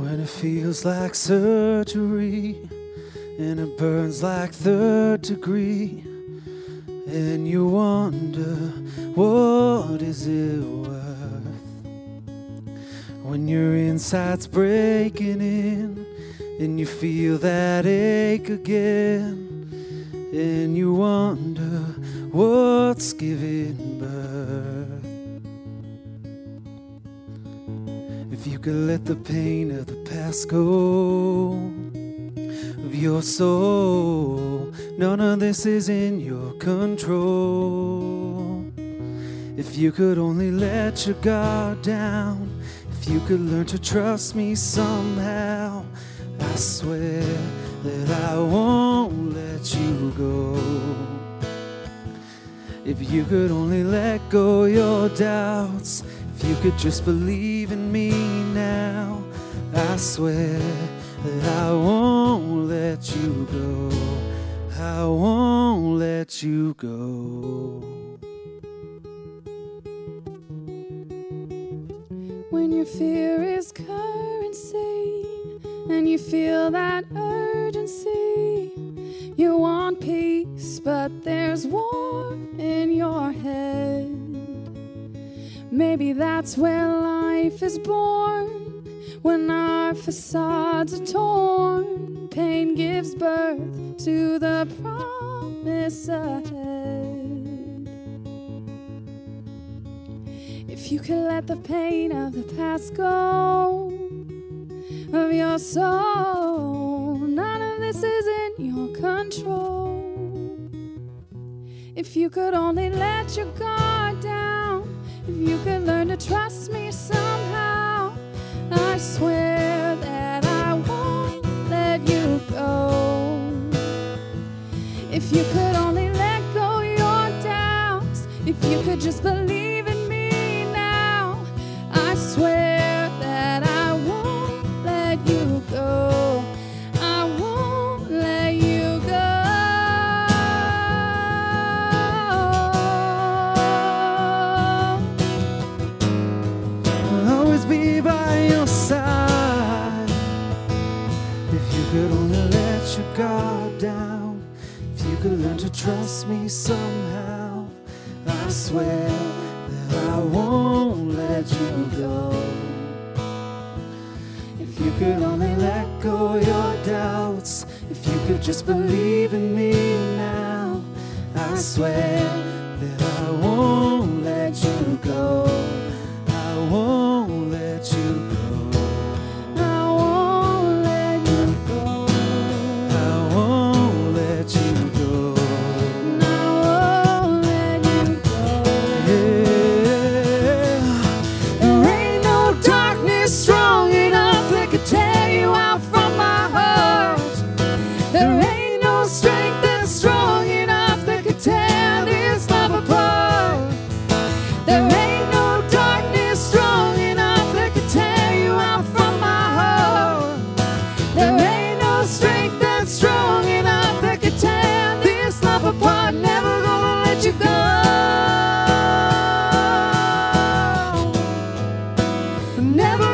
When it feels like surgery and it burns like third degree, and you wonder what is it worth? When your inside's breaking in and you feel that ache again, and you wonder what's giving birth. If you could let the pain of the past go of your soul, none of this is in your control. If you could only let your guard down, if you could learn to trust me somehow, I swear that I won't let you go. If you could only let go your doubts, if you could just believe in me swear that I won't let you go. I won't let you go. When your fear is currency and you feel that urgency, you want peace, but there's war in your head. Maybe that's where life is born when our facades are torn. Pain gives birth to the promise ahead. If you could let the pain of the past go of your soul, none of this is in your control. If you could only let your guard down, if you could learn to trust me somehow, just believe in me now, I swear could learn to trust me somehow, I swear that I won't let you go. If you could only let go your doubts, if you could just believe in me now, I swear Never